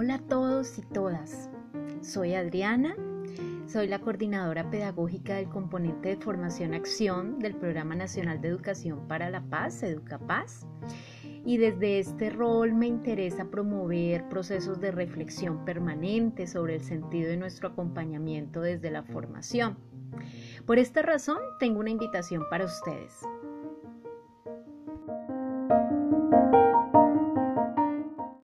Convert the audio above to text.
Hola a todos y todas. Soy Adriana, soy la coordinadora pedagógica del componente de formación acción del Programa Nacional de Educación para la Paz, EducaPaz. Y desde este rol me interesa promover procesos de reflexión permanente sobre el sentido de nuestro acompañamiento desde la formación. Por esta razón tengo una invitación para ustedes.